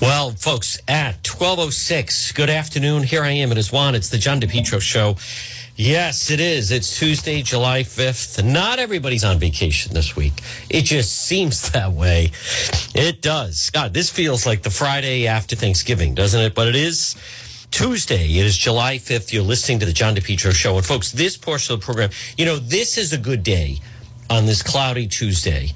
Well, folks, at 12.06, good afternoon. Here I am. It is Juan. It's the John DePetro Show. Yes, it is. It's Tuesday, July 5th. Not everybody's on vacation this week. It just seems that way. It does. God, this feels like the Friday after Thanksgiving, doesn't it? But it is Tuesday. It is July 5th. You're listening to the John DePetro Show. And folks, this portion of the program, you know, this is a good day on this cloudy Tuesday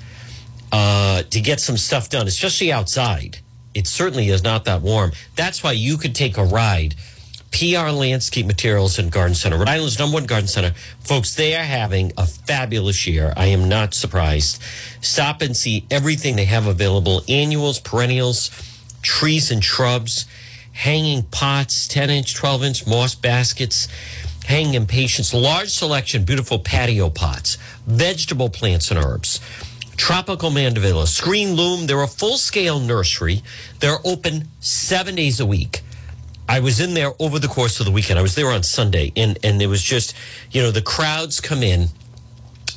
uh, to get some stuff done, especially outside. It certainly is not that warm. That's why you could take a ride. PR Landscape Materials and Garden Center, Rhode Island's number one garden center. Folks, they are having a fabulous year. I am not surprised. Stop and see everything they have available annuals, perennials, trees and shrubs, hanging pots, 10 inch, 12 inch moss baskets, hanging impatiens, large selection, beautiful patio pots, vegetable plants and herbs Tropical Mandevilla, Screen Loom. They're a full scale nursery. They're open seven days a week. I was in there over the course of the weekend. I was there on Sunday, and, and it was just, you know, the crowds come in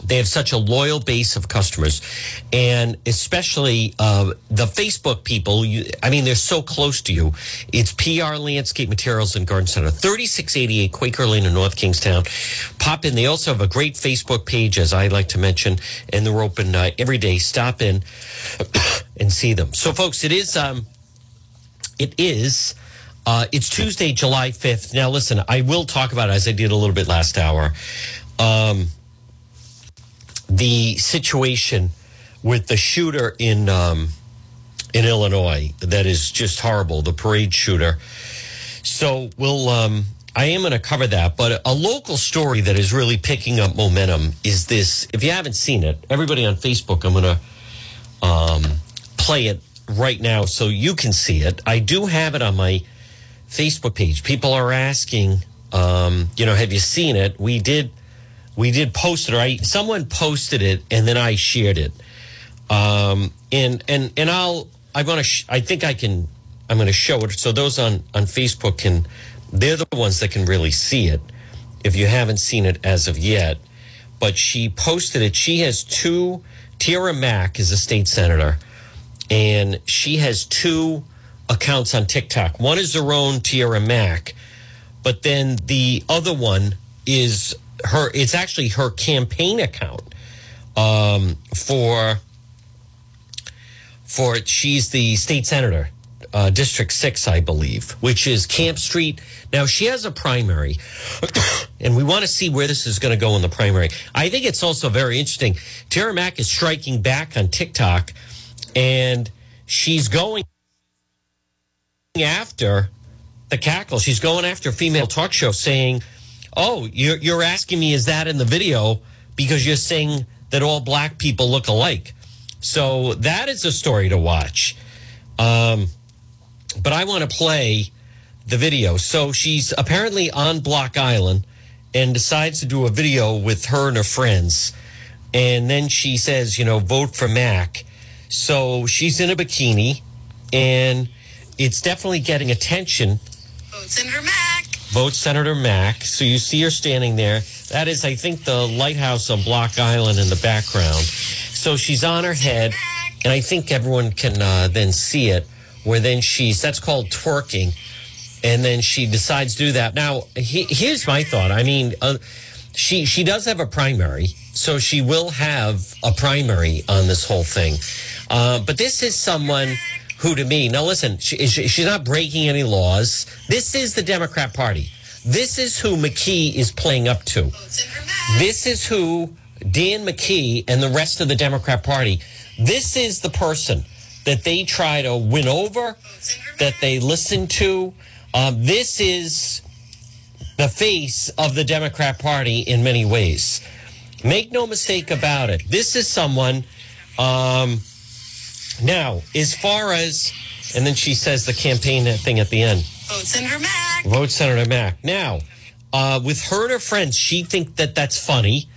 they have such a loyal base of customers. And especially uh, the facebook people you, i mean they're so close to you. It's pr landscape materials and garden center 3688 quaker lane in north kingstown. Pop in. They also have a great facebook page as i like to mention and they're open uh, every day. Stop in and see them. So folks it is um, it is uh, it's tuesday july 5th now listen i will talk about it as i did a little bit last hour. Um, the situation with the shooter in um, in Illinois that is just horrible. The parade shooter. So we'll. Um, I am going to cover that, but a local story that is really picking up momentum is this. If you haven't seen it, everybody on Facebook, I'm going to um, play it right now so you can see it. I do have it on my Facebook page. People are asking, um, you know, have you seen it? We did we did post it, right? Someone posted it, and then I shared it. Um, and and and I'll I'm gonna sh- I think I can I'm gonna show it so those on on Facebook can they're the ones that can really see it if you haven't seen it as of yet. But she posted it. She has two. Tiara Mack is a state senator, and she has two accounts on TikTok. One is her own Tiara Mack, but then the other one is her it's actually her campaign account um, for for she's the state senator uh, district 6 i believe which is camp street. Now she has a primary and we want to see where this is going to go in the primary. I think it's also very interesting. Tara mack is striking back on tiktok and she's going after the cackle. She's going after female talk show saying Oh, you're, you're asking me, is that in the video? Because you're saying that all black people look alike. So that is a story to watch. Um, but I want to play the video. So she's apparently on Block Island and decides to do a video with her and her friends. And then she says, you know, vote for Mack. So she's in a bikini and it's definitely getting attention. Vote Senator Mack vote Senator Mack. So you see her standing there. That is, I think, the lighthouse on Block Island in the background. So she's on her head, and I think everyone can uh, then see it. Where then she's that's called twerking, and then she decides to do that. Now, he, here's my thought. I mean, uh, she she does have a primary, so she will have a primary on this whole thing. Uh, but this is someone who to me, now listen, she, she, she's not breaking any laws. This is the Democrat Party. This is who McKee is playing up to. This is who Dan McKee and the rest of the Democrat Party, this is the person that they try to win over, that they listen to. Um, this is the face of the Democrat Party in many ways. Make no mistake about it. This is someone. Um, now, as far as, and then she says the campaign thing at the end. Vote Senator Mack. Vote Senator Mack. Now, uh, with her and her friends, she think that that's funny,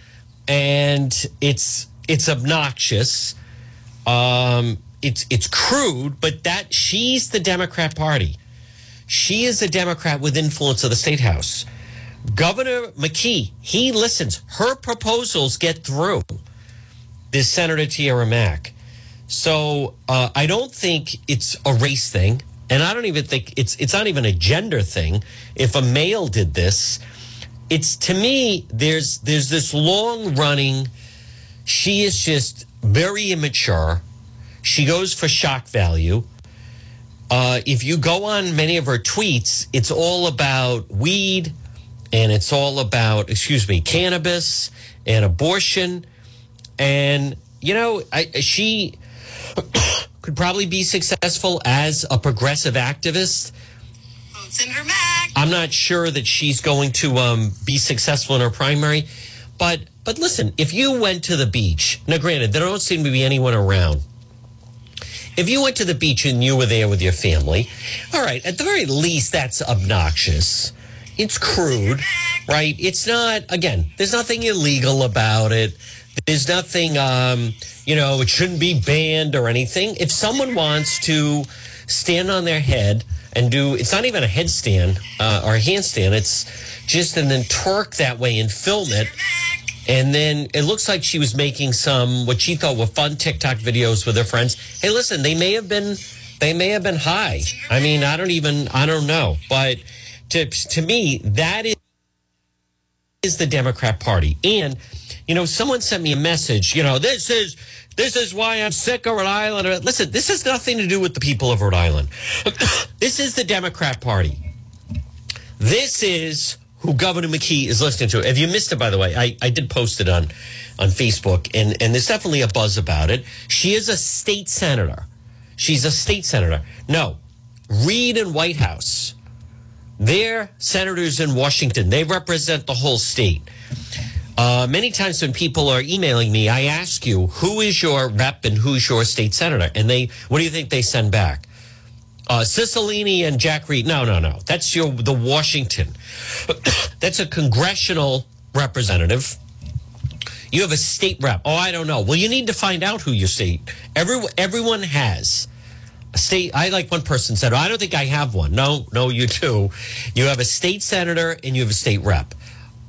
and it's it's obnoxious. Um, it's it's crude, but that she's the Democrat Party. She is a Democrat with influence of the state house. Governor McKee, he listens. Her proposals get through. This Senator Tiara Mack. So uh, I don't think it's a race thing. And I don't even think it's it's not even a gender thing. If a male did this, it's to me there's there's this long running she is just very immature. She goes for shock value. Uh, if you go on many of her tweets, it's all about weed and it's all about, excuse me, cannabis and abortion. And, you know, I, she could probably be successful as a progressive activist. Votes in for I'm not sure that she's going to um, be successful in her primary, but but listen, if you went to the beach, now granted, there don't seem to be anyone around. If you went to the beach and you were there with your family, all right, at the very least, that's obnoxious. It's crude, right? It's not, again, there's nothing illegal about it. There's nothing, um, you know, it shouldn't be banned or anything. If someone wants to stand on their head and do, it's not even a headstand uh, or a handstand, it's just and then twerk that way and film it. And then it looks like she was making some what she thought were fun TikTok videos with her friends. Hey, listen, they may have been they may have been high. I mean, I don't even I don't know, but to to me that is is the Democrat Party. And you know, someone sent me a message. You know, this is this is why I'm sick of Rhode Island. Listen, this has nothing to do with the people of Rhode Island. this is the Democrat Party. This is who Governor McKee is listening to. If you missed it, by the way, I, I did post it on, on Facebook, and, and there's definitely a buzz about it. She is a state senator. She's a state senator. No, Reid and Whitehouse. They're senators in Washington. They represent the whole state. Uh, many times when people are emailing me, I ask you, who is your rep and who's your state senator? And they, what do you think they send back? Uh, Cicilline and Jack Reed. No, no, no. That's your the Washington. That's a congressional representative. You have a state rep. Oh, I don't know. Well, you need to find out who your state. Every everyone has a state. I like one person said, oh, I don't think I have one. No, no, you do. You have a state senator and you have a state rep.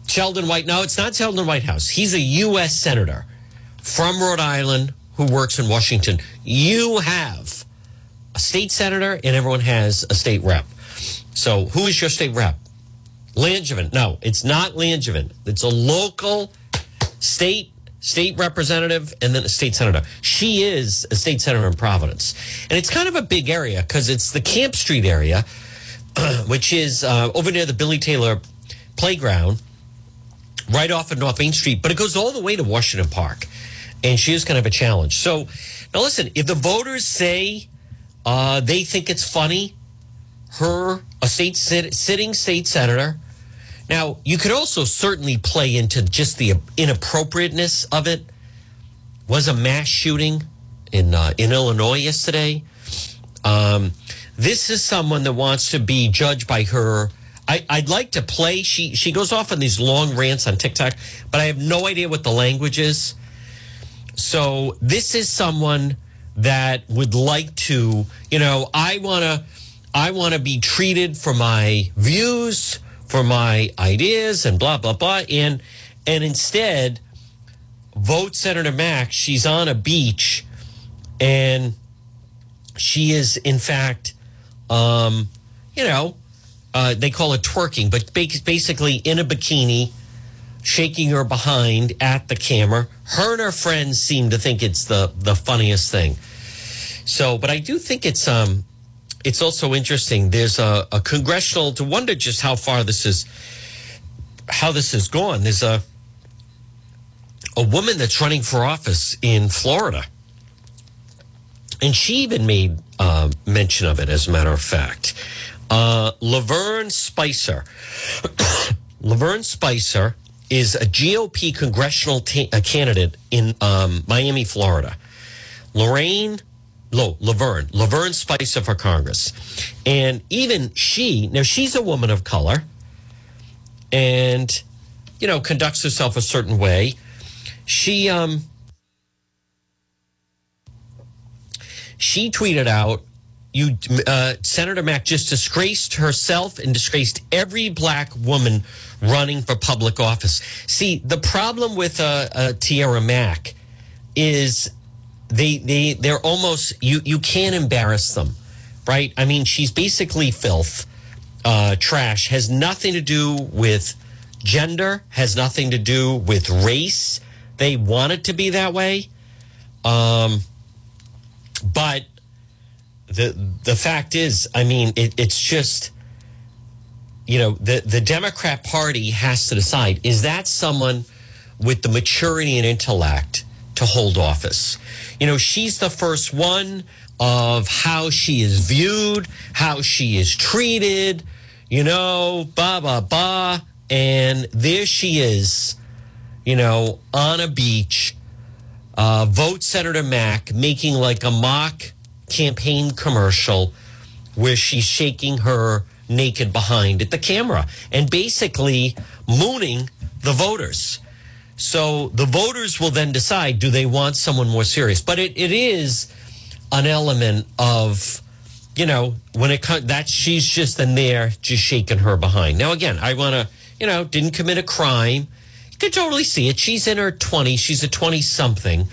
Sheldon White. No, it's not Sheldon Whitehouse. He's a U.S. senator from Rhode Island who works in Washington. You have a state senator and everyone has a state rep. So who is your state rep? Langevin. No, it's not Langevin. It's a local state state representative and then a state senator. She is a state senator in Providence. And it's kind of a big area because it's the Camp Street area, which is uh, over near the Billy Taylor playground, right off of North Main Street, but it goes all the way to Washington Park. And she is kind of a challenge. So now listen, if the voters say uh, they think it's funny. Her, a state sit, sitting state senator. Now, you could also certainly play into just the inappropriateness of it. Was a mass shooting in uh, in Illinois yesterday. Um, this is someone that wants to be judged by her. I, would like to play. She she goes off on these long rants on TikTok, but I have no idea what the language is. So this is someone that would like to, you know, I want to I want to be treated for my views, for my ideas and blah blah blah and and instead vote Senator Mack. She's on a beach and she is in fact um, you know, uh, they call it twerking, but basically in a bikini shaking her behind at the camera. Her and her friends seem to think it's the the funniest thing. So, but I do think it's um it's also interesting. There's a, a congressional to wonder just how far this is how this has gone. There's a a woman that's running for office in Florida. And she even made uh, mention of it, as a matter of fact. Uh, Laverne Spicer. Laverne Spicer is a GOP congressional t- a candidate in um, Miami, Florida. Lorraine, Lo, Laverne, Laverne Spicer for Congress. And even she, now she's a woman of color and, you know, conducts herself a certain way. She, um, she tweeted out you uh, Senator Mack just disgraced herself and disgraced every black woman running for public office. See, the problem with uh, uh, Tiara Mack is they they they're almost you you can't embarrass them, right? I mean, she's basically filth, uh, trash, has nothing to do with gender, has nothing to do with race. They want it to be that way. Um, but the the fact is, I mean, it, it's just you know the the Democrat Party has to decide is that someone with the maturity and intellect to hold office. You know, she's the first one of how she is viewed, how she is treated. You know, ba ba ba, and there she is. You know, on a beach. Uh, vote Senator Mack making like a mock campaign commercial where she's shaking her naked behind at the camera and basically mooning the voters. So the voters will then decide do they want someone more serious? But it, it is an element of, you know, when it comes that she's just in there just shaking her behind. Now, again, I want to, you know, didn't commit a crime. You could totally see it. She's in her 20s, she's a 20 something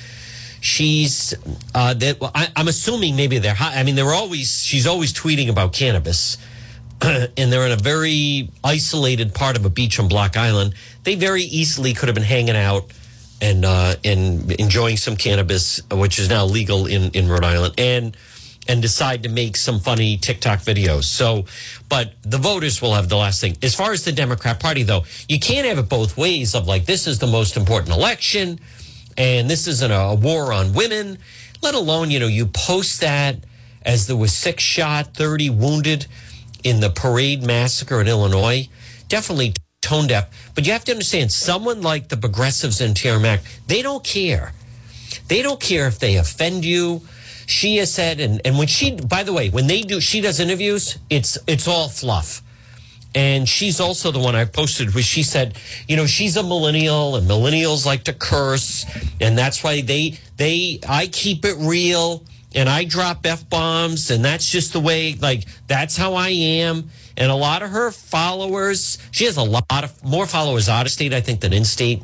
she's uh, that I, am assuming maybe they're high. I mean, they're always she's always tweeting about cannabis, and they're in a very isolated part of a beach on Block Island. They very easily could have been hanging out and uh, and enjoying some cannabis, which is now legal in in Rhode Island, and and decide to make some funny TikTok videos. So, but the voters will have the last thing. As far as the Democrat Party, though, you can't have it both ways. Of like, this is the most important election and this isn't a war on women, let alone, you know, you post that as there was six shot, 30 wounded in the parade massacre in Illinois. Definitely tone deaf. But you have to understand, someone like the progressives in Tara Mack, they don't care. They don't care if they offend you. She has said, and, and when she, by the way, when they do, she does interviews, it's, it's all fluff and she's also the one I posted where she said, you know, she's a millennial and millennials like to curse. And that's why they, they, I keep it real and I drop F bombs. And that's just the way, like, that's how I am. And a lot of her followers, she has a lot of more followers out of state, I think, than in state.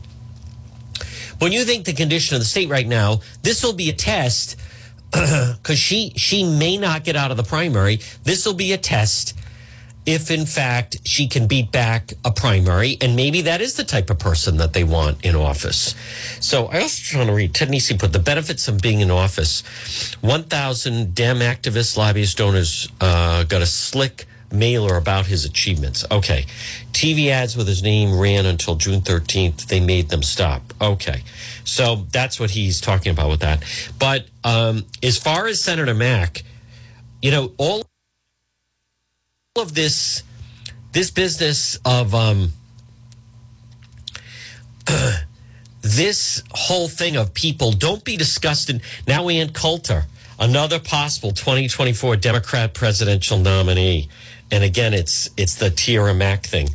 When you think the condition of the state right now, this will be a test because she she may not get out of the primary. This will be a test if in fact she can beat back a primary, and maybe that is the type of person that they want in office. So I also trying to read Ted Nesi put the benefits of being in office. One thousand Dem activists, lobbyists, donors uh, got a slick mailer about his achievements. Okay, TV ads with his name ran until June thirteenth. They made them stop. Okay, so that's what he's talking about with that. But um, as far as Senator Mack, you know all of this this business of um, this whole thing of people don't be disgusted. Now, Ann Coulter, another possible 2024 Democrat presidential nominee, and again, it's it's the Tiara Mack thing.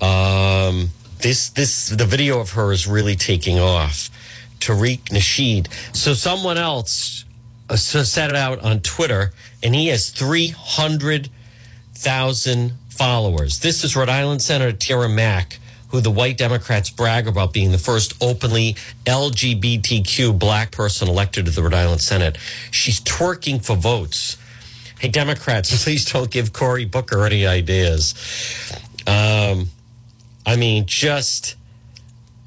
Um, this this the video of her is really taking off. Tariq Nasheed. So someone else uh, set it out on Twitter, and he has 300- thousand followers. This is Rhode Island Senator Tiara Mack, who the white Democrats brag about being the first openly LGBTQ black person elected to the Rhode Island Senate. She's twerking for votes. Hey, Democrats, please don't give Cory Booker any ideas. Um, I mean, just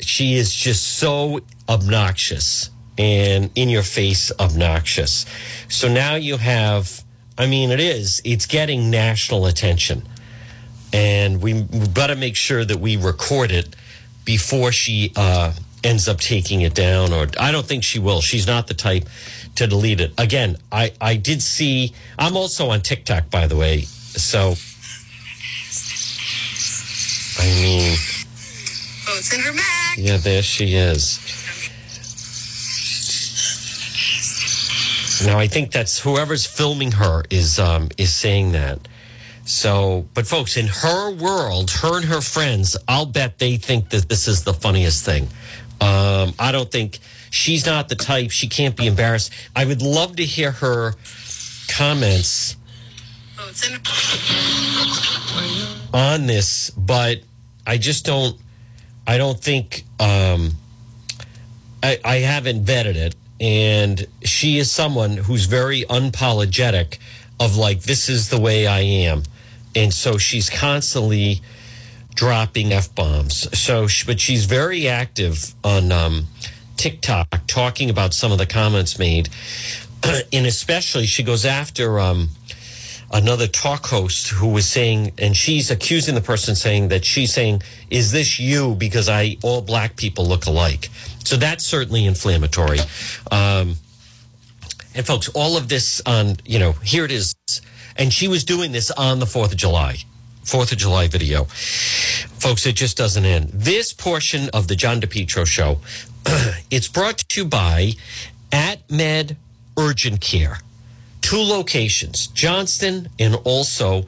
she is just so obnoxious and in your face obnoxious. So now you have I mean, it is. It's getting national attention. And we, got make sure that we record it before she uh, ends up taking it down. Or I don't think she will. She's not the type to delete it. Again, I, I did see, I'm also on TikTok, by the way. So, I mean, Votes in her Mack. Yeah, there she is. Now I think that's whoever's filming her is um, is saying that. So, but folks, in her world, her and her friends, I'll bet they think that this is the funniest thing. Um, I don't think she's not the type. She can't be embarrassed. I would love to hear her comments on this, but I just don't. I don't think. Um, I, I haven't vetted it and she is someone who's very unapologetic of like, this is the way I am. And so she's constantly dropping F bombs. So, but she's very active on um, TikTok talking about some of the comments made. and especially, she goes after um, another talk host who was saying, and she's accusing the person saying that she's saying, Is this you? Because I, all black people look alike. So that's certainly inflammatory. Um, and folks, all of this on, you know, here it is. And she was doing this on the 4th of July. 4th of July video. Folks, it just doesn't end. This portion of the John DePetro show, it's brought to you by At Med Urgent Care. Two locations, Johnston and also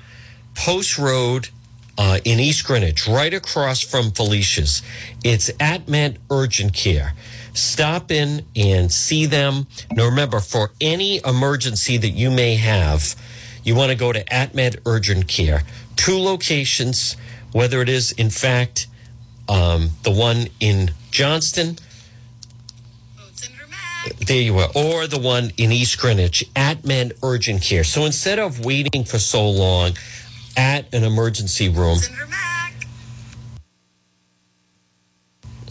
Post Road uh, in East Greenwich, right across from Felicia's. It's at AtMed Urgent Care. Stop in and see them. Now, remember, for any emergency that you may have, you want to go to AtMed Urgent Care. Two locations, whether it is, in fact, um, the one in Johnston, Votes in her mag. There you are, or the one in East Greenwich, AtMed Urgent Care. So instead of waiting for so long at an emergency room, Votes her mag.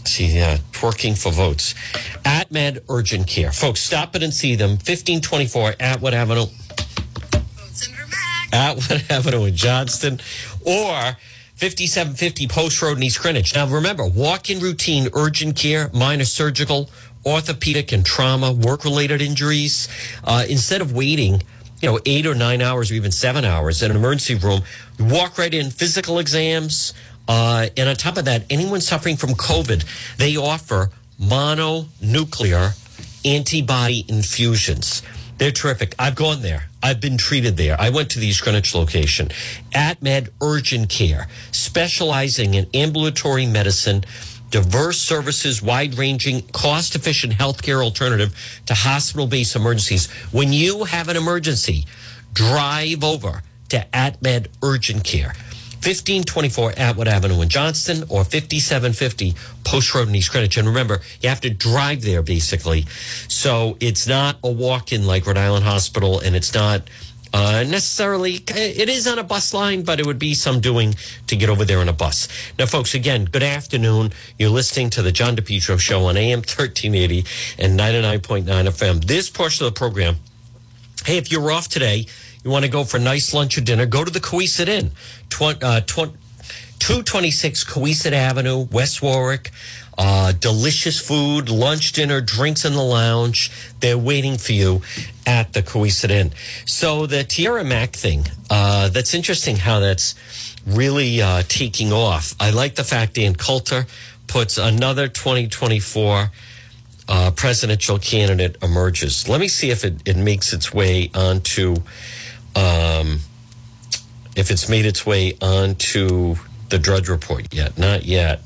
See, uh, twerking for votes. At Med Urgent Care. Folks, stop it and see them. 1524 Atwood Avenue, Votes in her mag. Atwood Avenue in Johnston, or 5750 Post Road in East Greenwich. Now, remember, walk in routine urgent care, minor surgical, orthopedic, and trauma, work related injuries. Uh, instead of waiting, you know, eight or nine hours or even seven hours in an emergency room, walk right in, physical exams. Uh, and on top of that, anyone suffering from COVID, they offer mononuclear antibody infusions. They're terrific. I've gone there. I've been treated there. I went to the East Greenwich location. AtMed Urgent Care, specializing in ambulatory medicine, diverse services, wide ranging, cost efficient healthcare alternative to hospital based emergencies. When you have an emergency, drive over to AtMed Urgent Care. 1524 Atwood Avenue in Johnston or 5750 Post Road in East Greenwich. And remember, you have to drive there basically. So it's not a walk in like Rhode Island Hospital and it's not uh, necessarily, it is on a bus line, but it would be some doing to get over there on a bus. Now, folks, again, good afternoon. You're listening to the John DePetro Show on AM 1380 and 99.9 FM. This portion of the program Hey, if you're off today, you want to go for a nice lunch or dinner, go to the Cowesett Inn, uh, tw- 226 Cowesett Avenue, West Warwick. Uh, delicious food, lunch, dinner, drinks in the lounge. They're waiting for you at the Cowesett Inn. So the Tiara Mack thing, uh, that's interesting how that's really uh, taking off. I like the fact Ann Coulter puts another 2024 uh, presidential candidate emerges. Let me see if it, it makes its way onto, um, if it's made its way onto the Drudge Report yet. Not yet.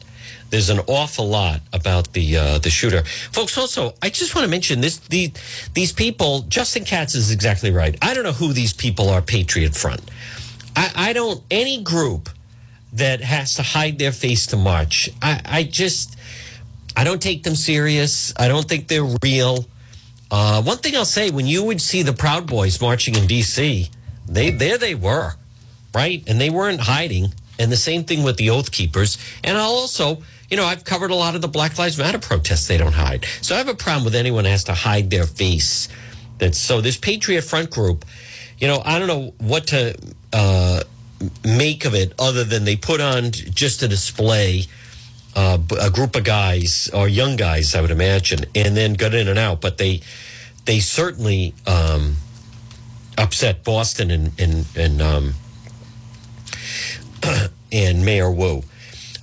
There's an awful lot about the uh, the shooter, folks. Also, I just want to mention this: the these people. Justin Katz is exactly right. I don't know who these people are. Patriot Front. I, I don't any group that has to hide their face to march. I, I just I don't take them serious. I don't think they're real. Uh, one thing I'll say: when you would see the Proud Boys marching in D.C., they there they were, right, and they weren't hiding. And the same thing with the Oath Keepers. And I'll also, you know, I've covered a lot of the Black Lives Matter protests. They don't hide. So I have a problem with anyone has to hide their face. That's so. This Patriot Front group, you know, I don't know what to uh, make of it other than they put on just a display uh, a group of guys or young guys, I would imagine, and then got in and out. But they they certainly um, upset Boston and and and um, and Mayor Wu.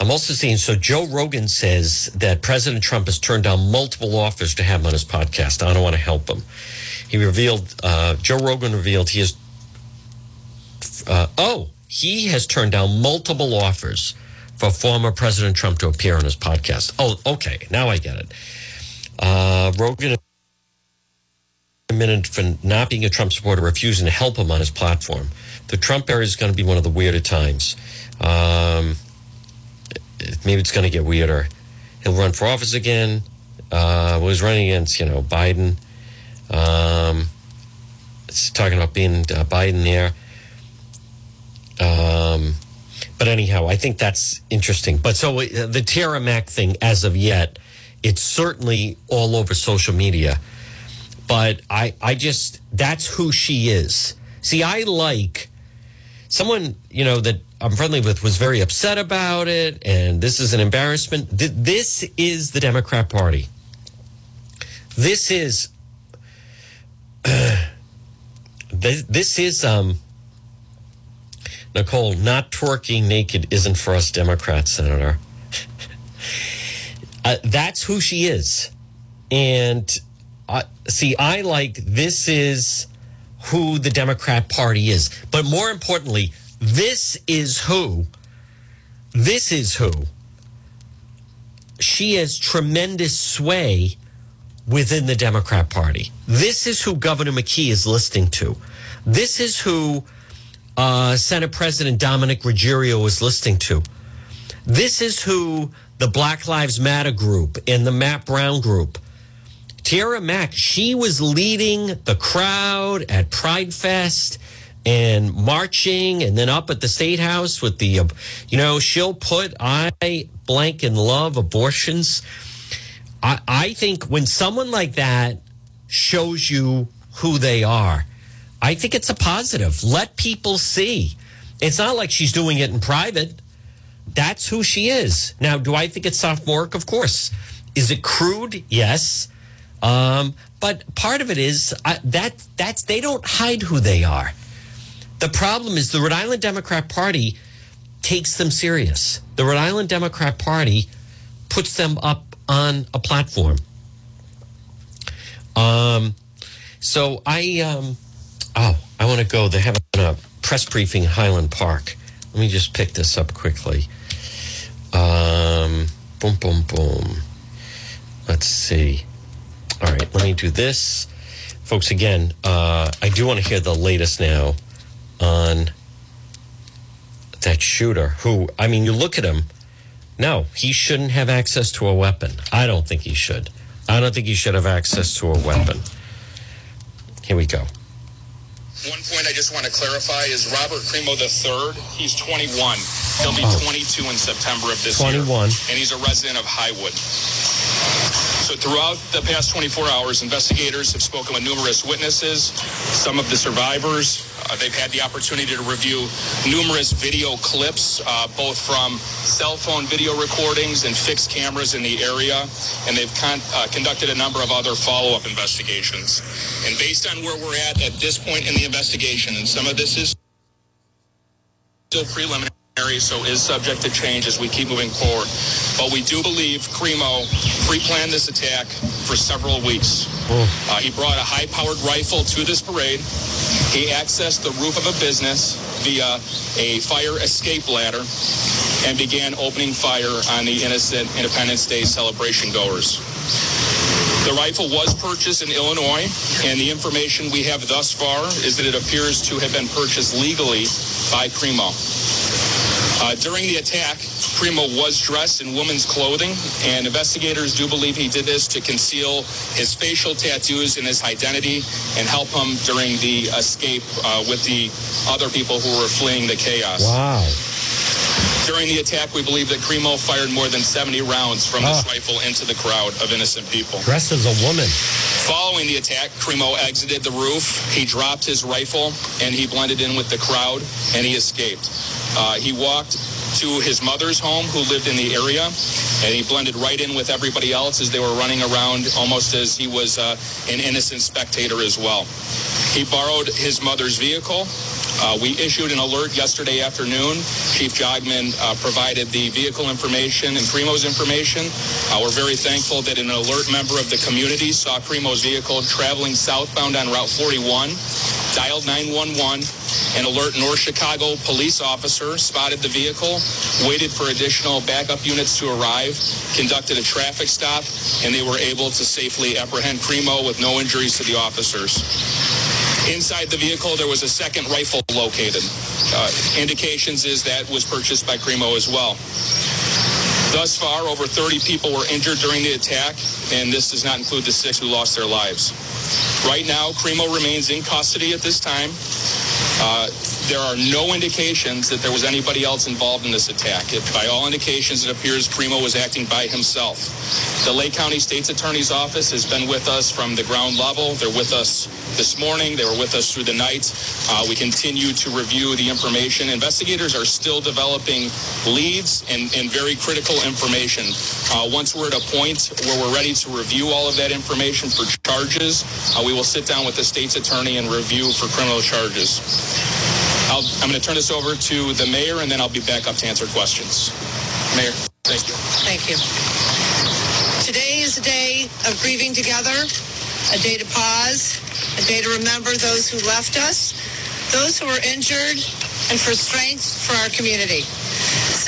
I'm also seeing so Joe Rogan says that President Trump has turned down multiple offers to have him on his podcast. I don't want to help him. He revealed uh, Joe Rogan revealed he has uh, oh he has turned down multiple offers for former President Trump to appear on his podcast. Oh, okay, now I get it. Uh, Rogan minute for not being a Trump supporter, refusing to help him on his platform. The Trump era is going to be one of the weirder times. Um, maybe it's going to get weirder. He'll run for office again. Uh, was running against, you know, Biden. Um, it's talking about being uh, Biden there. Um, but anyhow, I think that's interesting. But so uh, the Tara Mack thing, as of yet, it's certainly all over social media. But I, I just, that's who she is. See, I like someone, you know, that I'm friendly with was very upset about it. And this is an embarrassment. This is the Democrat Party. This is, this, this is, um, Nicole, not twerking naked isn't for us Democrats, Senator. uh, that's who she is. And uh, see, I like this is who the Democrat Party is. But more importantly, this is who, this is who she has tremendous sway within the Democrat Party. This is who Governor McKee is listening to. This is who uh, Senate President Dominick Ruggerio was listening to. This is who the Black Lives Matter group and the Matt Brown group. Tara Mack, she was leading the crowd at Pride Fest and marching and then up at the state house with the, uh, you know, she'll put I blank in love abortions. I, I think when someone like that shows you who they are, I think it's a positive. Let people see. It's not like she's doing it in private. That's who she is. Now, do I think it's sophomoric? Of course. Is it crude? Yes. Um, but part of it is uh, that that's they don't hide who they are. The problem is the Rhode Island Democrat Party takes them serious. The Rhode Island Democrat Party puts them up on a platform. Um, so I um, oh I want to go. They have a press briefing in Highland Park. Let me just pick this up quickly. Um, boom, boom, boom. Let's see. All right, let me do this. Folks, again, uh, I do want to hear the latest now on that shooter who, I mean, you look at him. No, he shouldn't have access to a weapon. I don't think he should. I don't think he should have access to a weapon. Here we go. One point I just want to clarify is Robert Crimo III. He's 21. He'll be Oh. 22 in September of this year. 21. And he's a resident of Highwood. So throughout the past 24 hours, investigators have spoken with numerous witnesses, some of the survivors. Uh, they've had the opportunity to review numerous video clips, uh, both from cell phone video recordings and fixed cameras in the area, and they've con- uh, conducted a number of other follow-up investigations. And based on where we're at at this point in the investigation, and some of this is still preliminary, so is subject to change as we keep moving forward. But we do believe Crimo pre-planned this attack for several weeks. Uh, he brought a high-powered rifle to this parade. He accessed the roof of a business via a fire escape ladder and began opening fire on the innocent Independence Day celebration goers. The rifle was purchased in Illinois, and the information we have thus far is that it appears to have been purchased legally by Crimo. Uh, during the attack, Crimo was dressed in women's clothing, and investigators do believe he did this to conceal his facial tattoos and his identity and help him during the escape uh, with the other people who were fleeing the chaos. Wow. During the attack, we believe that Crimo fired more than 70 rounds from this Ah. rifle into the crowd of innocent people. Dressed as a woman. Following the attack, Crimo exited the roof. He dropped his rifle and he blended in with the crowd and he escaped. Uh, he walked to his mother's home who lived in the area and he blended right in with everybody else as they were running around almost as he was uh, an innocent spectator as well. He borrowed his mother's vehicle. Uh, we issued an alert yesterday afternoon. Chief Jogmen uh, provided the vehicle information and Crimo's information. Uh, we're very thankful that an alert member of the community saw Crimo's vehicle traveling southbound on Route 41, dialed 911. An alert North Chicago police officer spotted the vehicle, waited for additional backup units to arrive, conducted a traffic stop, and they were able to safely apprehend Crimo with no injuries to the officers. Inside the vehicle, there was a second rifle located. Uh, indications is that was purchased by Crimo as well. Thus far, over 30 people were injured during the attack, and this does not include the six who lost their lives. Right now, Crimo remains in custody at this time. Uh, there are no indications that there was anybody else involved in this attack. It, by all indications, it appears Crimo was acting by himself. The Lake County State's Attorney's Office has been with us from the ground level. They're with us this morning. They were with us through the night. Uh, we continue to review the information. Investigators are still developing leads and, and very critical information. Uh, once we're at a point where we're ready to review all of that information for charges, uh, we will sit down with the state's attorney and review for criminal charges. I'm going to turn this over to the mayor, and then I'll be back up to answer questions. Mayor, thank you. Thank you. Today is a day of grieving together, a day to pause, a day to remember those who left us, those who were injured, and for strength for our community.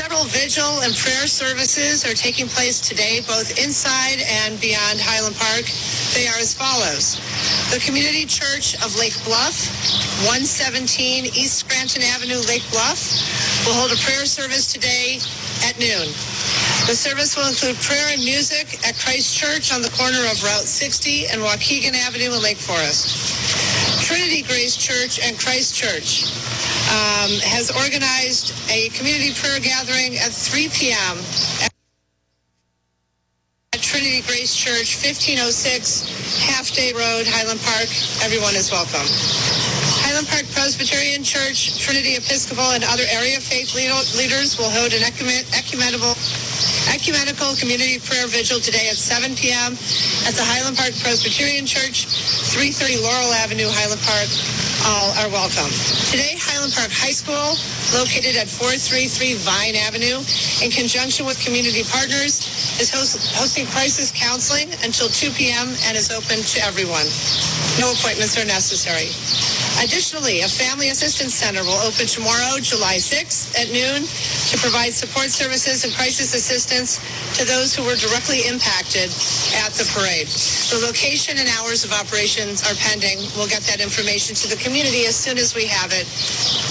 Several vigil and prayer services are taking place today, both inside and beyond Highland Park. They are as follows. The Community Church of Lake Bluff, 117 East Scranton Avenue, Lake Bluff, will hold a prayer service today at noon. The service will include prayer and music at Christ Church on the corner of Route 60 and Waukegan Avenue in Lake Forest. Trinity Grace Church and Christ Church um, has organized a community prayer gathering at 3 p.m. at Trinity Grace Church, 1506 Half Day Road, Highland Park. Everyone is welcome. Highland Park Presbyterian Church, Trinity Episcopal, and other area faith leaders will hold an ecumenical, ecumenical community prayer vigil today at 7 p.m. at the Highland Park Presbyterian Church, 330 Laurel Avenue, Highland Park. All are welcome. Today, Highland Park High School, located at 433 Vine Avenue, in conjunction with community partners, is host- hosting crisis counseling until 2 p.m. and is open to everyone. No appointments are necessary. Additionally, a family assistance center will open tomorrow, July 6th at noon to provide support services and crisis assistance to those who were directly impacted at the parade. The location and hours of operations are pending. We'll get that information to the community as soon as we have it.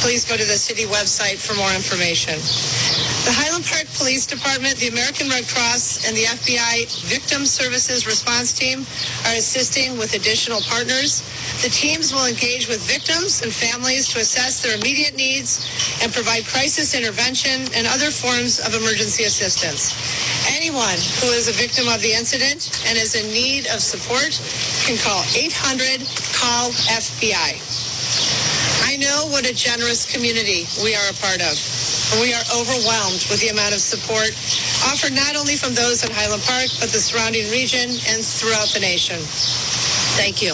Please go to the city website for more information. The Highland Park Police Department, the American Red Cross, and the FBI Victim Services Response Team are assisting with additional partners. The teams will engage with victims and families to assess their immediate needs and provide crisis intervention and other forms of emergency assistance. Anyone who is a victim of the incident and is in need of support can call 800 call FBI. I know what a generous community we are a part of. We are overwhelmed with the amount of support offered not only from those in Highland Park, but the surrounding region and throughout the nation. Thank you.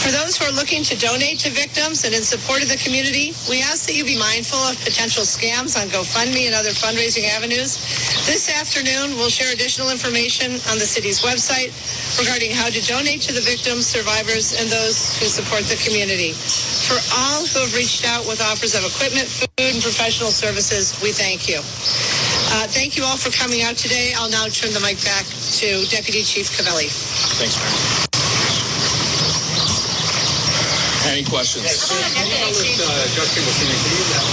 For those who are looking to donate to victims and in support of the community, we ask that you be mindful of potential scams on GoFundMe and other fundraising avenues. This afternoon, we'll share additional information on the city's website regarding how to donate to the victims, survivors, and those who support the community. For all who have reached out with offers of equipment, food, and professional services, we thank you. Uh, thank you all for coming out today. I'll now turn the mic back to Deputy Chief Covelli. Thanks, Mayor. Any questions? Can you tell us, uh, Justin, can you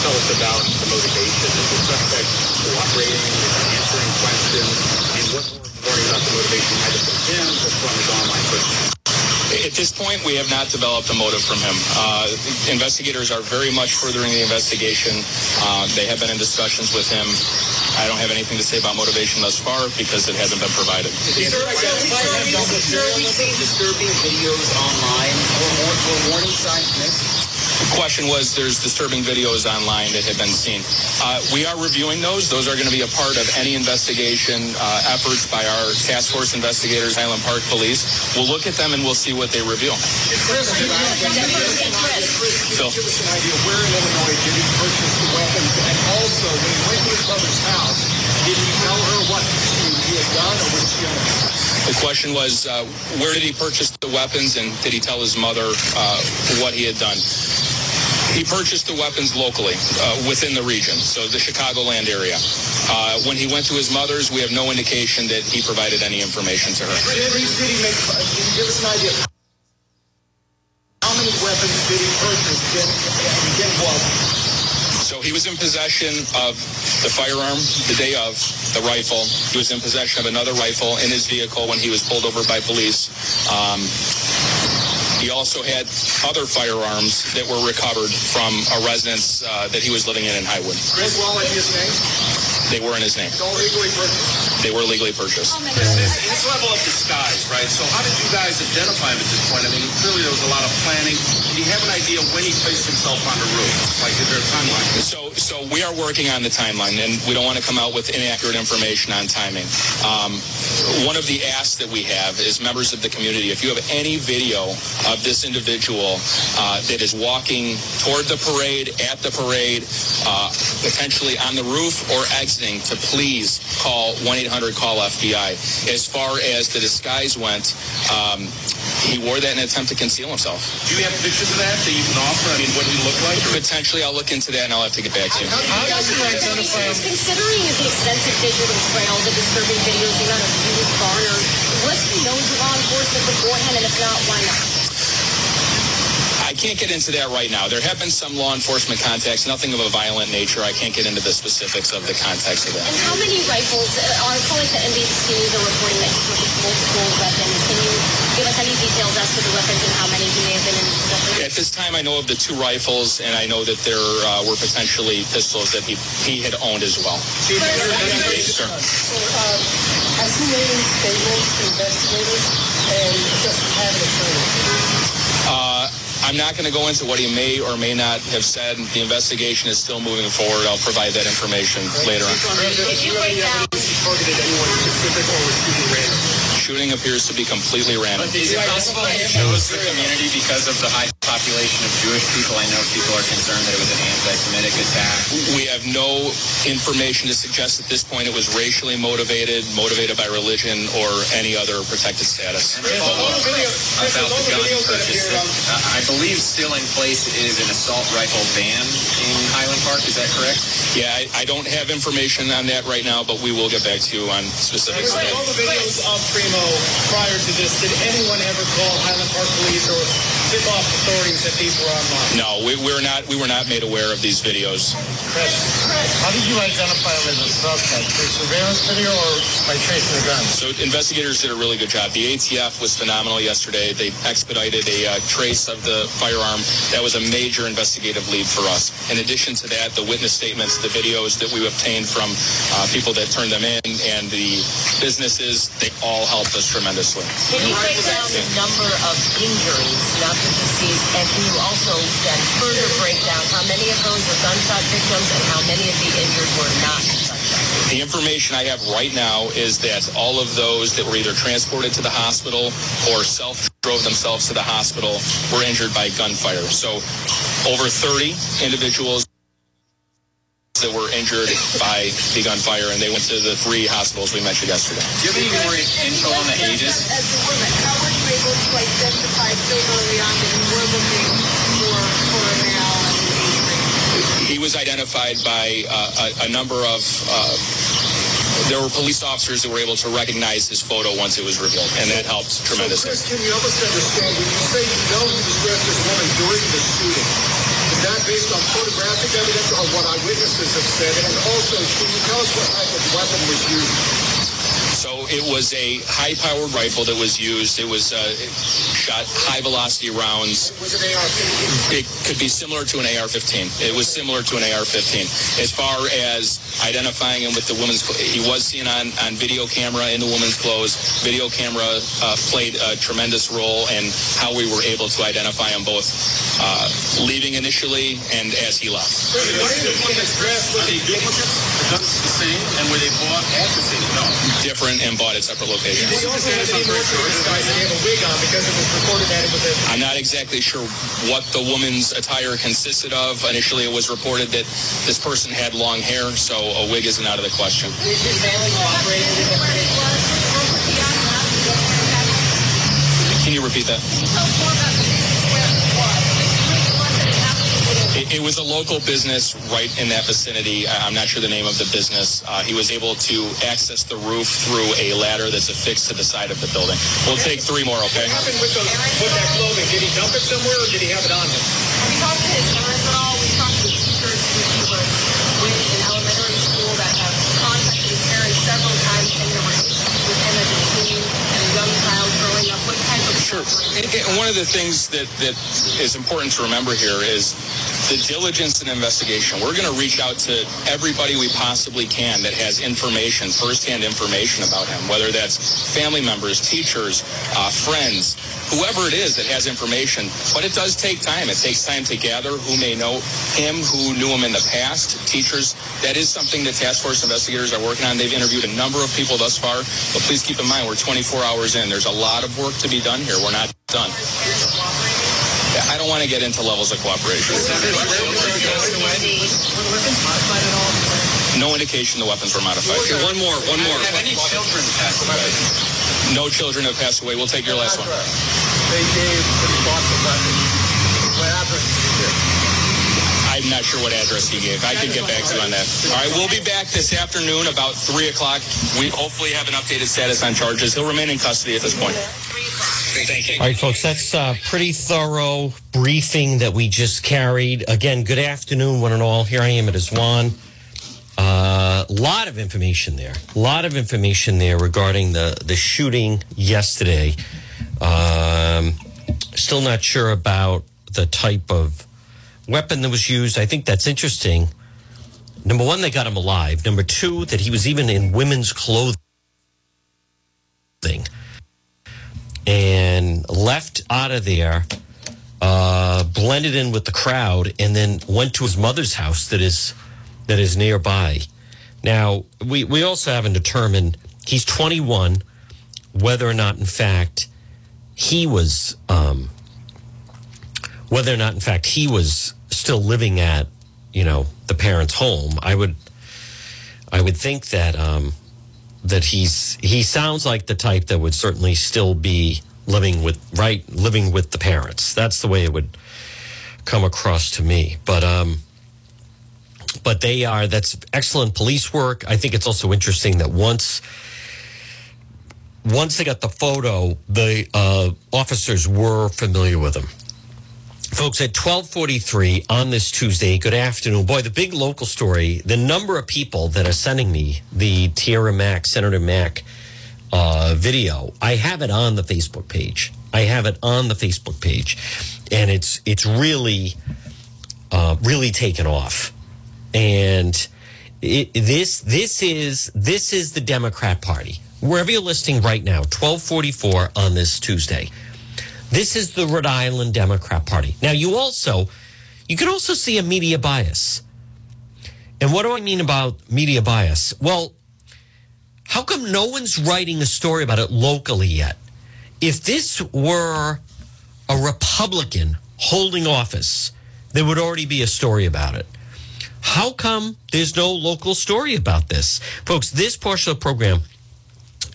tell us about the motivation? Is the suspect cooperating, is answering questions, and what more about the motivation either from him or from his online person? At this point, we have not developed a motive from him. Uh, investigators are very much furthering the investigation. Uh, they have been in discussions with him. I don't have anything to say about motivation thus far because it hasn't been provided. We've disturbing videos online or, warning signs missed. The question was, there's disturbing videos online that have been seen. Uh, we are reviewing those. Those are going to be a part of any investigation uh, efforts by our task force investigators, Highland Park Police. We'll look at them and we'll see what they reveal. Chris, can you give us an idea where in Illinois did he purchase the weapons? And also, when he went to his mother's house, did he tell her what he had done or was she on The question was, uh, where did he purchase the weapons and did he tell his mother uh, what he had done? He purchased the weapons locally uh, within the region, so the Chicagoland area. Uh, when he went to his mother's, we have no indication that he provided any information to her. Did he, did he make, you give us an idea how many weapons did he purchase and again was So he was in possession of the firearm the day of, the rifle. He was in possession of another rifle in his vehicle when he was pulled over by police. Um, He also had other firearms that were recovered from a residence uh, that he was living in in Highwood. Chris Wallace, his name? They were in his name. Don't legally purchased? They were legally purchased. This, this level of disguise, right? So how did you guys identify him at this point? I mean, clearly there was a lot of planning. Do you have an idea when he placed himself on the roof? Like, is there a timeline? So, so we are working on the timeline, and we don't want to come out with inaccurate information on timing. Um, one of the asks that we have is members of the community. If you have any video of this individual uh, that is walking toward the parade, at the parade, uh, potentially on the roof or exiting, to please call 1-800-CALL-FBI. As far as the disguise went, um, he wore that in an attempt to conceal himself. Do you have pictures of that that you can offer? I mean, what did he look like? Or? Potentially, I'll look into that and I'll have to get back to you. Considering the extensive digital trail, the disturbing videos, the amount of garnered, was he known to law enforcement beforehand, and if not, why not? I can't get into that right now. There have been some law enforcement contacts, nothing of a violent nature. I can't get into the specifics of the context of that. And how many rifles uh, are calling to NBC? They're reporting that he purchased multiple weapons. Can you give us any details as to the weapons and how many he may have been in possession? At this time, I know of the two rifles, and I know that there uh, were potentially pistols that he, he had owned as well. Sure. Has he made any statements to investigators and just have an attorney? I'm not going to go into what he may or may not have said. The investigation is still moving forward. I'll provide that information later on. If you break down Targeted anyone specific or was shooting random? Shooting appears to be completely random. Is it possible he chose the community because of the high population of Jewish people? I know people are concerned that it was an anti-Semitic attack. We have no information to suggest at this point it was racially motivated, motivated by religion, or any other protected status. And to follow up about the gun purchase, I believe still in place is an assault rifle ban in Highland Park. Is that correct? Yeah, I, I don't have information on that right now, but we will get back to you on specifics. of. All the videos of Crimo prior to this, did anyone ever call Highland Park Police or tip off authorities that these were online? No, we, we're not. We were not made aware of these videos. How did you identify him as a suspect? Through surveillance video or by tracing the gun? So investigators did a really good job. The ATF was phenomenal yesterday. They expedited a uh, trace of the firearm. That was a major investigative lead for us. In addition to that, the witness statements, the videos that we obtained from uh, people that turned them in, and the businesses, they all helped us tremendously. Can you break down the number of injuries, not the deceased, and can you also then further break down how many of those were gunshot victims and how many of the injured were not gunshot? The information I have right now is that all of those that were either transported to the hospital or self drove themselves to the hospital were injured by gunfire. So over 30 individuals that were injured by the gunfire, and they went to the three hospitals we mentioned yesterday. Do you have any more info on the ages? As a woman, how were you able to identify so early on that you were looking for, for a male and an age range? He was identified by uh, a, a number of. Uh, there were police officers that were able to recognize his photo once it was revealed, and that helped tremendously. Chris, can you help us understand, when you say you know he was dressed as a woman during the shooting, is that based on photographic evidence or what eyewitnesses have said? And also, can you tell us what type of weapon was used? So it was a high-powered rifle that was used. It was uh, it shot high-velocity rounds. It could be similar to an AR-15. It was similar to an AR-15. As far as identifying him with the woman's, he was seen on, on video camera in the woman's clothes. Video camera uh, played a tremendous role in how we were able to identify him both uh, leaving initially and as he left. The guns that one that's dressed, were they duplicates? The guns the same, and were they bought at the same? No. Different and bought at separate locations. He also had to be more sure disguised and he had a wig on because it was reported that it was a I'm not exactly sure what the woman's attire consisted of. Initially, it was reported that this person had long hair, so a wig isn't out of the question. Did his family cooperate? Can you repeat that? It, it was a local business right in that vicinity. I- I'm not sure the name of the business. Uh, he was able to access the roof through a ladder that's affixed to the side of the building. We'll take three more, okay? What happened with, those, with that clothing? Did he dump it somewhere or did he have it on him? Have you talked to his parents at all? We talked to teachers who were with in elementary school that have contacted his parents several times and there were issues with him as a teen and a young child growing up. What type of Sure. support? And, and one of the things that, that is important to remember here is the diligence and investigation. We're going to reach out to everybody we possibly can that has information, firsthand information about him, whether that's family members, teachers, uh, friends, whoever it is that has information. But it does take time. It takes time to gather who may know him, who knew him in the past, teachers. That is something that task force investigators are working on. They've interviewed a number of people thus far, but please keep in mind we're 24 hours in. There's a lot of work to be done here. We're not done. I don't want to get into levels of cooperation. No indication the weapons were modified. Okay, one more, one more. Have any children passed away? No children have passed away. We'll take your last one. They gave when he bought the weapon. What happened? I'm not sure what address he gave. I can get back to you on that. All right, we'll be back this afternoon about 3 o'clock. We hopefully have an updated status on charges. He'll remain in custody at this point. All right, folks, that's a pretty thorough briefing that we just carried. Again, good afternoon, one and all. Here I am at Iswan. A uh, lot of information there. A lot of information there regarding the, the shooting yesterday. Um, still not sure about the type of weapon that was used. I think that's interesting. Number one, they got him alive. Number two, that he was even in women's clothing and left out of there, uh, blended in with the crowd, and then went to his mother's house that is that is nearby. Now, we, we also haven't determined he's 21, whether or not, in fact, he was, um, whether or not, in fact, he was still living at, you know, the parents' home. I would, I would think that, um, that he's, he sounds like the type that would certainly still be living with, right, living with the parents. That's the way it would come across to me. But, um, but they are that's excellent police work i think it's also interesting that once once they got the photo the uh, officers were familiar with him folks at 1243 on this tuesday good afternoon. Boy the big local story the number of people that are sending me the tiara mack senator mack uh, video. I have it on the facebook page. I have it on the facebook page. And it's it's really uh, really taken off. And it, this this is this is the Democrat Party. Wherever you're listening right now, 1244 on this Tuesday. This is the Rhode Island Democrat Party. Now you also you can also see a media bias. And what do I mean about media bias? Well, how come no one's writing a story about it locally yet? If this were a Republican holding office, there would already be a story about it. How come there's no local story about this? Folks, this portion of the program,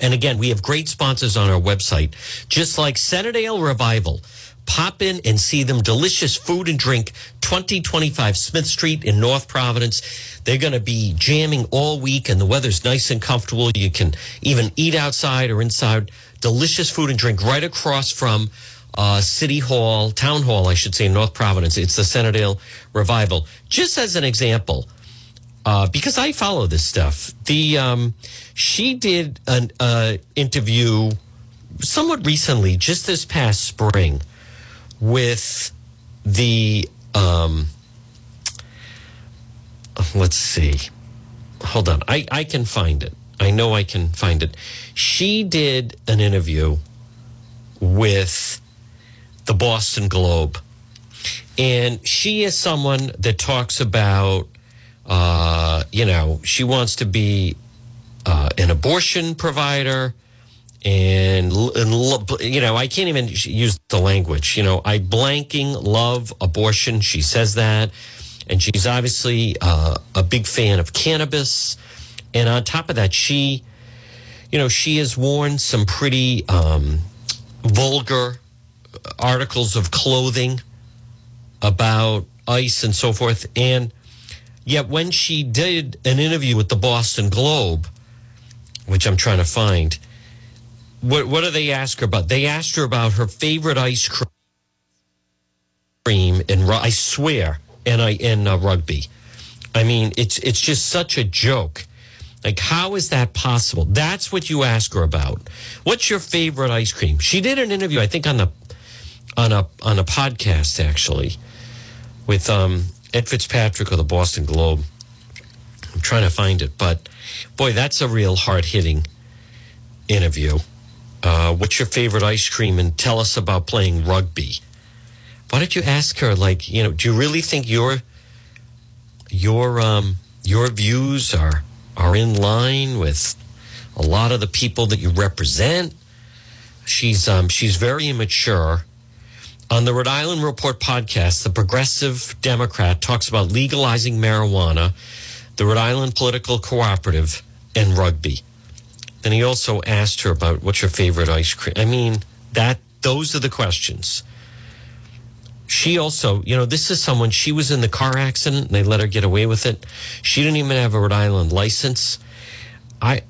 and again, we have great sponsors on our website, just like Centerdale Revival. Pop in and see them. Delicious food and drink, 2025 Smith Street in North Providence. They're going to be jamming all week, and the weather's nice and comfortable. You can even eat outside or inside. Delicious food and drink right across from uh, City Hall, Town Hall, I should say, in North Providence. It's the Centerdale Revival. Just as an example, uh, because I follow this stuff, the um, she did an uh, interview somewhat recently, just this past spring, with the um, let's see, hold on, I I can find it. I know I can find it. She did an interview with the Boston Globe. And she is someone that talks about, uh, you know, she wants to be uh, an abortion provider. And, and, you know, I can't even use the language. You know, I blanking love abortion. She says that. And she's obviously uh, a big fan of cannabis. And on top of that, she, you know, she has worn some pretty um, vulgar articles of clothing about ice and so forth. And yet, when she did an interview with the Boston Globe, which I'm trying to find, what, what do they ask her about? They asked her about her favorite ice cream in, I swear, in, in uh, rugby. I mean, it's it's just such a joke. Like, how is that possible? That's what you ask her about. What's your favorite ice cream? She did an interview, I think, on the on a on a podcast actually with um, Ed Fitzpatrick of the Boston Globe. I'm trying to find it, but boy, that's a real hard hitting interview. Uh, what's your favorite ice cream? And tell us about playing rugby. Why don't you ask her? Like, you know, do you really think your your um, your views are are in line with a lot of the people that you represent? She's um, she's very immature. On the Rhode Island Report podcast, the progressive Democrat talks about legalizing marijuana, the Rhode Island Political Cooperative, and rugby. Then he also asked her about what's your favorite ice cream. I mean, that those are the questions. She also, you know, this is someone she was in the car accident and they let her get away with it. She didn't even have a Rhode Island license. I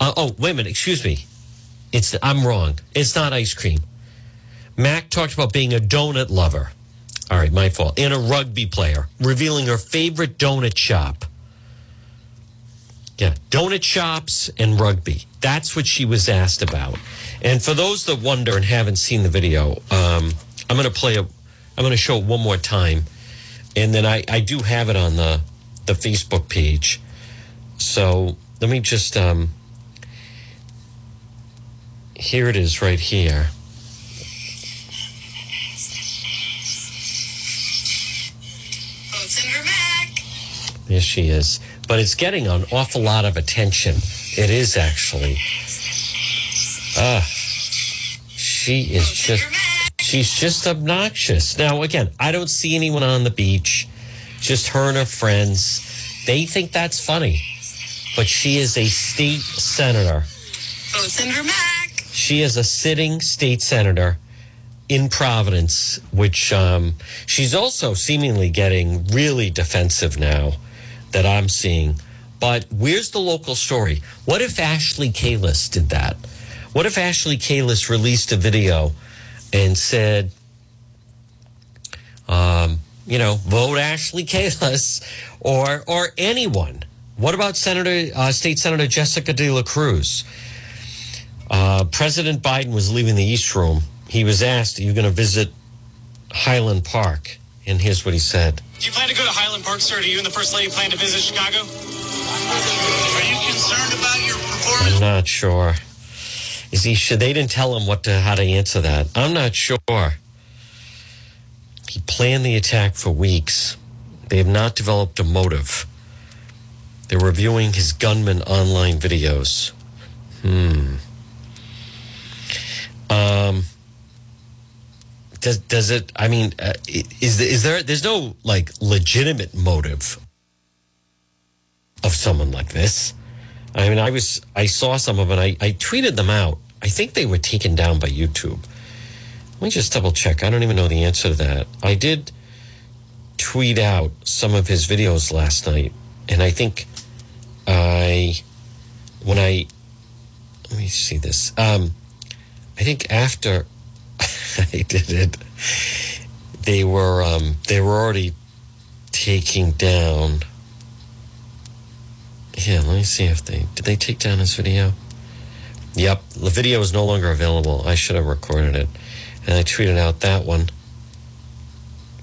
uh, oh, wait a minute, excuse me. It's I'm wrong. It's not ice cream. Mack talked about being a donut lover. All right, my fault. And a rugby player, revealing her favorite donut shop. Yeah, donut shops and rugby. That's what she was asked about. And for those that wonder and haven't seen the video, um, I'm going to play a. I'm going to show it one more time, and then I, I do have it on the the Facebook page. So let me just um, here it is right here. In her Mack. Yes, she is. But it's getting an awful lot of attention. It is actually. Ah, she is just. She's just obnoxious. Now, again, I don't see anyone on the beach. Just her and her friends. They think that's funny. But she is a state senator. Votes in her Mack. She is a sitting state senator in Providence, which um, she's also seemingly getting really defensive now that I'm seeing. But where's the local story? What if Ashley Kalus did that? What if Ashley Kalus released a video and said, um, you know, vote Ashley Kalus or or anyone? What about Senator uh, State Senator Jessica De La Cruz? Uh, President Biden was leaving the East Room. He was asked, "Are you going to visit Highland Park?" And here's what he said. Do you plan to go to Highland Park, sir? Do you and the First Lady plan to visit Chicago? Are you concerned about your performance? I'm not sure. Is he? Should they didn't tell him what to how to answer that? I'm not sure. He planned the attack for weeks. They have not developed a motive. They're reviewing his gunman online videos. Hmm. Um. Does does it? I mean, uh, is is there? There's no like legitimate motive of someone like this. I mean, I was I saw some of it. I I tweeted them out. I think they were taken down by YouTube. Let me just double check. I don't even know the answer to that. I did tweet out some of his videos last night, and I think I when I let me see this. Um, I think after I did it, they were um, they were already taking down. Yeah, let me see if they did they take down his video. Yep, the video is no longer available. I should have recorded it, and I tweeted out that one,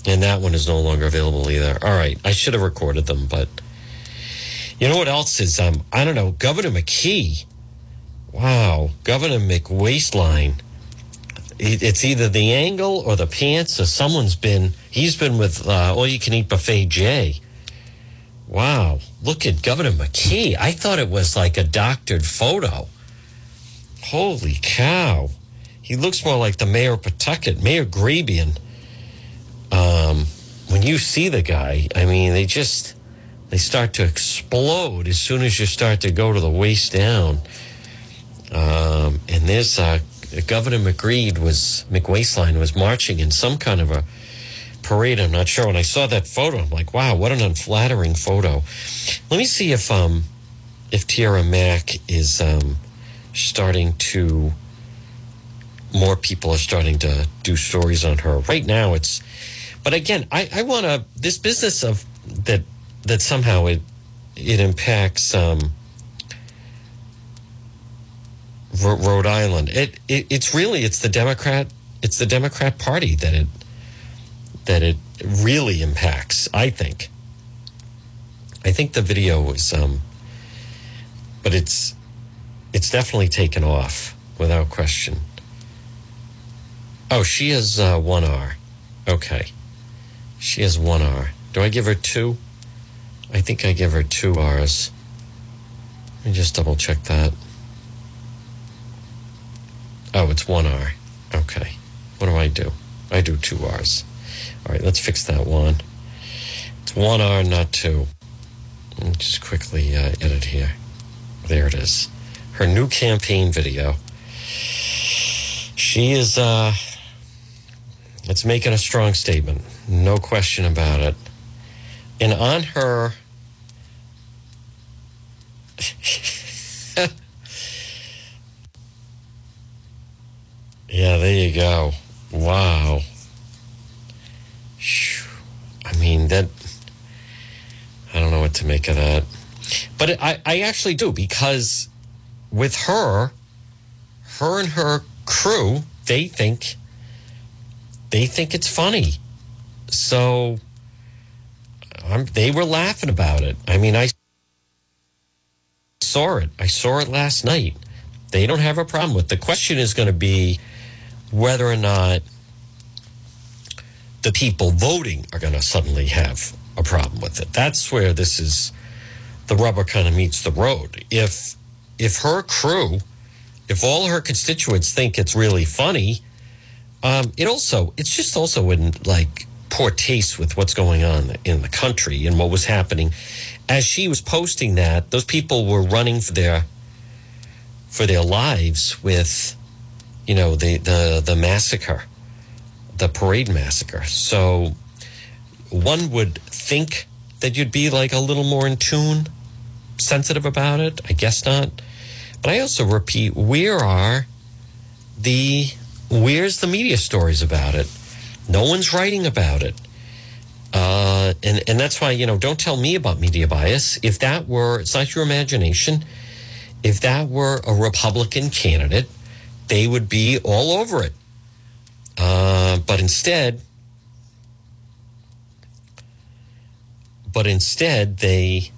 and that one is no longer available either. All right, I should have recorded them, but you know what else is? Um, I don't know. Governor McKee. Wow, Governor McWaistline. It- It's either the angle or the pants, or someone's been. He's been with uh, All You Can Eat Buffet Jay. Wow, look at Governor McKee. I thought it was like a doctored photo. Holy cow. He looks more like the mayor of Pawtucket, Mayor Grebien. Um, when you see the guy, I mean, they just they start to explode as soon as you start to go to the waist down. Um, and there's uh, Governor McGreed was McWaistline was marching in some kind of a parade. I'm not sure. When I saw that photo, I'm like, wow, what an unflattering photo. Let me see if um if Tiara Mack is um starting to more people are starting to do stories on her. Right now it's but again, I, I wanna this business of that that somehow it it impacts um Ro- Rhode Island. It, it it's really it's the Democrat it's the Democrat Party that it that it really impacts. I think. I think the video was, um, but it's it's definitely taken off without question. Oh, she has uh, one R. Okay, she has one R. Do I give her two? I think I give her two R's. Let me just double check that. Oh, it's one R. Okay. What do I do? I do two R's. All right, let's fix that one. It's one R, not two. Let me just quickly uh, edit here. There it is. Her new campaign video. She is, uh, it's making a strong statement. No question about it. And on her, yeah, there you go. Wow. I mean, that, I don't know what to make of that. But I, I actually do because with her, her and her crew, they think, they think it's funny. So I'm, they were laughing about it. I mean, I saw it. I saw it last night. They don't have a problem with. it. The question is going to be whether or not the people voting are going to suddenly have a problem with it. That's where this is. The rubber kind of meets the road. If if her crew, if all her constituents think it's really funny, um, it also it's just also in like poor taste with what's going on in the country and what was happening. As she was posting that, those people were running for their for their lives with, you know, the the the massacre, the parade massacre. So one would think that you'd be like a little more in tune, sensitive about it. I guess not. But I also repeat, where are the where's the media stories about it? No one's writing about it. Uh, and, and that's why, you know, don't tell me about media bias. If that were, it's not your imagination. If that were a Republican candidate, they would be all over it. Uh, but instead, but instead they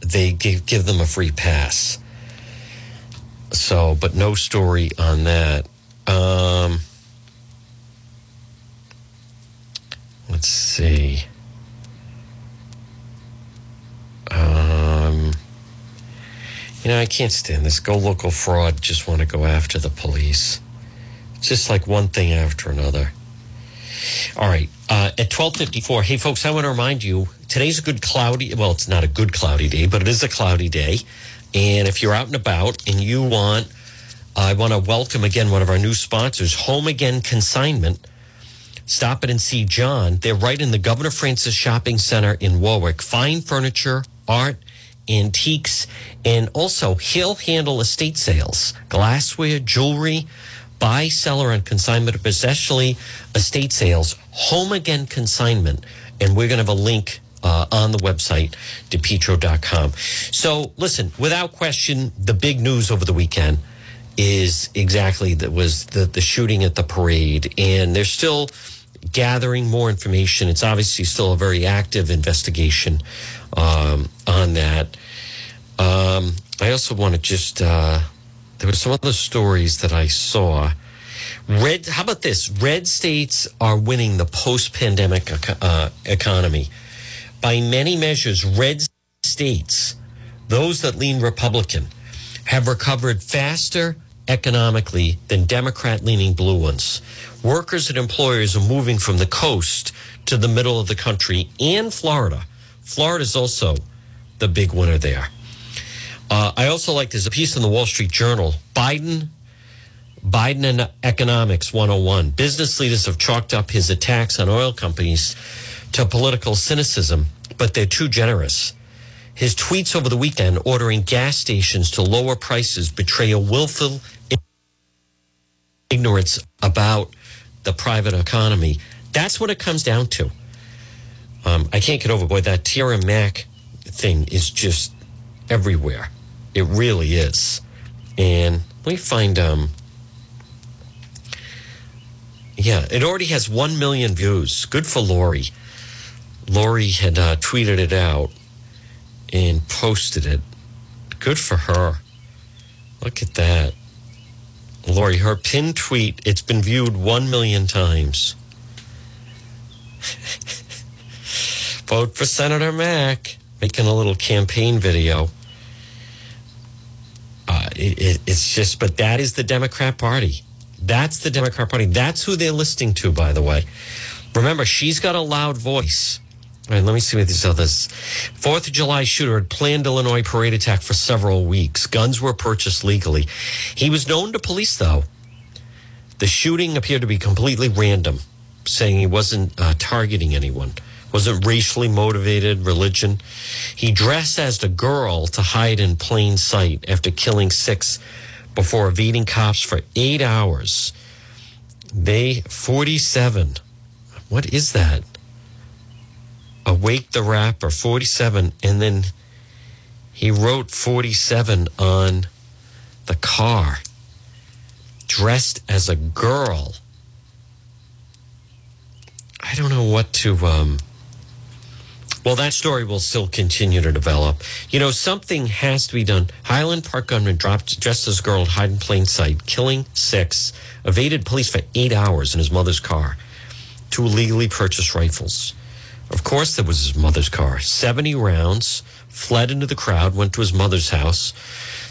they give, give them a free pass. So, but no story on that. Um, let's see. Um, you know, I can't stand this. Go local fraud. Just want to go after the police. It's just like one thing after another. All right. Uh, at 1254, hey, folks, I want to remind you today's a good cloudy, well, it's not a good cloudy day, but it is a cloudy day. And if you're out and about and you want, I want to welcome again one of our new sponsors, Home Again Consignment. Stop it and see John. They're right in the Governor Francis Shopping Center in Warwick. Fine furniture, art, antiques, and also he'll handle estate sales, glassware, jewelry, buy, seller, and consignment, especially estate sales, home again consignment. And we're going to have a link uh, on the website, depetro.com. So listen, without question, the big news over the weekend is exactly that was the, the shooting at the parade. And they're still gathering more information. It's obviously still a very active investigation um, on that. Um, I also want to just, uh, there were some other stories that I saw. Red, how about this? Red states are winning the post pandemic uh, economy. By many measures, red states, those that lean Republican, have recovered faster economically than Democrat leaning blue ones. Workers and employers are moving from the coast to the middle of the country and Florida. Florida is also the big winner there. Uh, I also like there's a piece in the Wall Street Journal. Biden, Biden and Economics 101. Business leaders have chalked up his attacks on oil companies to political cynicism, but they're too generous. His tweets over the weekend ordering gas stations to lower prices betray a willful ignorance about the private economy. That's what it comes down to. Um, I can't get over, boy, that Tiara Mack thing is just everywhere. It really is. And let me find um Yeah, it already has 1 million views. Good for Lori. Lori had uh, tweeted it out and posted it. Good for her. Look at that. Lori, her pinned tweet, it's been viewed 1 million times. Vote for Senator Mack, making a little campaign video. Uh, it, it, it's just, but that is the Democrat Party. That's the Democrat Party. That's who they're listening to, by the way. Remember, she's got a loud voice. All right, let me see what these others. Fourth of July shooter had planned Illinois parade attack for several weeks. Guns were purchased legally. He was known to police, though. The shooting appeared to be completely random, saying he wasn't uh, targeting anyone, wasn't racially motivated, religion. He dressed as a girl to hide in plain sight after killing six before evading cops for eight hours. They 47. What is that? Awake the Rapper, 47. And then he wrote 47 on the car, dressed as a girl. I don't know what to. Um, well, that story will still continue to develop. You know, something has to be done. Highland Park gunman dropped dressed as girl hide in plain sight, killing six, evaded police for eight hours in his mother's car, two illegally purchased rifles. Of course, there was his mother's car. 70 rounds, fled into the crowd, went to his mother's house,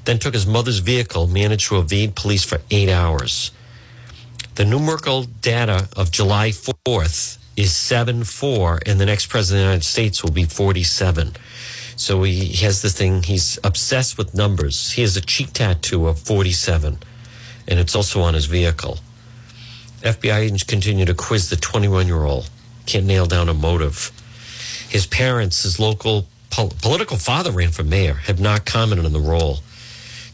then took his mother's vehicle, managed to evade police for eight hours. The numerical data of July 4th is 7 4, and the next president of the United States will be 47. So he has this thing, he's obsessed with numbers. He has a cheek tattoo of 47, and it's also on his vehicle. FBI agents continue to quiz the 21 year old can't nail down a motive. His parents, his local pol- political father ran for mayor, have not commented on the role.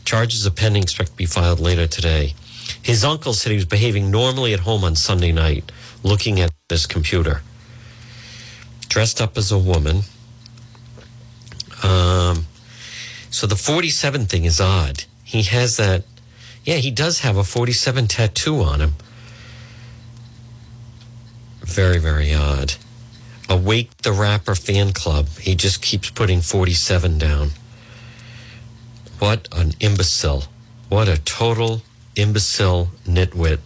Charges are pending, expect to be filed later today. His uncle said he was behaving normally at home on Sunday night, looking at this computer. Dressed up as a woman. Um, so the 47 thing is odd. He has that, yeah, he does have a 47 tattoo on him. Very, very odd. Awake the Rapper fan club. He just keeps putting 47 down. What an imbecile. What a total imbecile nitwit.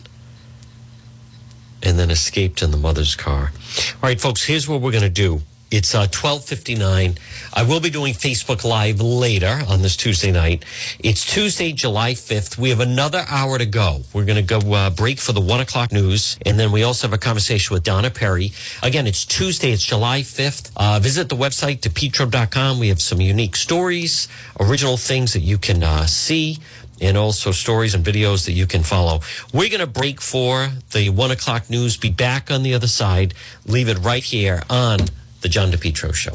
And then escaped in the mother's car. All right, folks, here's what we're going to do. It's uh, 1259. I will be doing Facebook Live later on this Tuesday night. It's Tuesday, July 5th. We have another hour to go. We're going to go uh, break for the one o'clock news. And then we also have a conversation with Donna Perry. Again, it's Tuesday. It's July 5th. Uh, visit the website, depetro.com. We have some unique stories, original things that you can uh, see and also stories and videos that you can follow. We're going to break for the one o'clock news, be back on the other side, leave it right here on the John DePetro Show.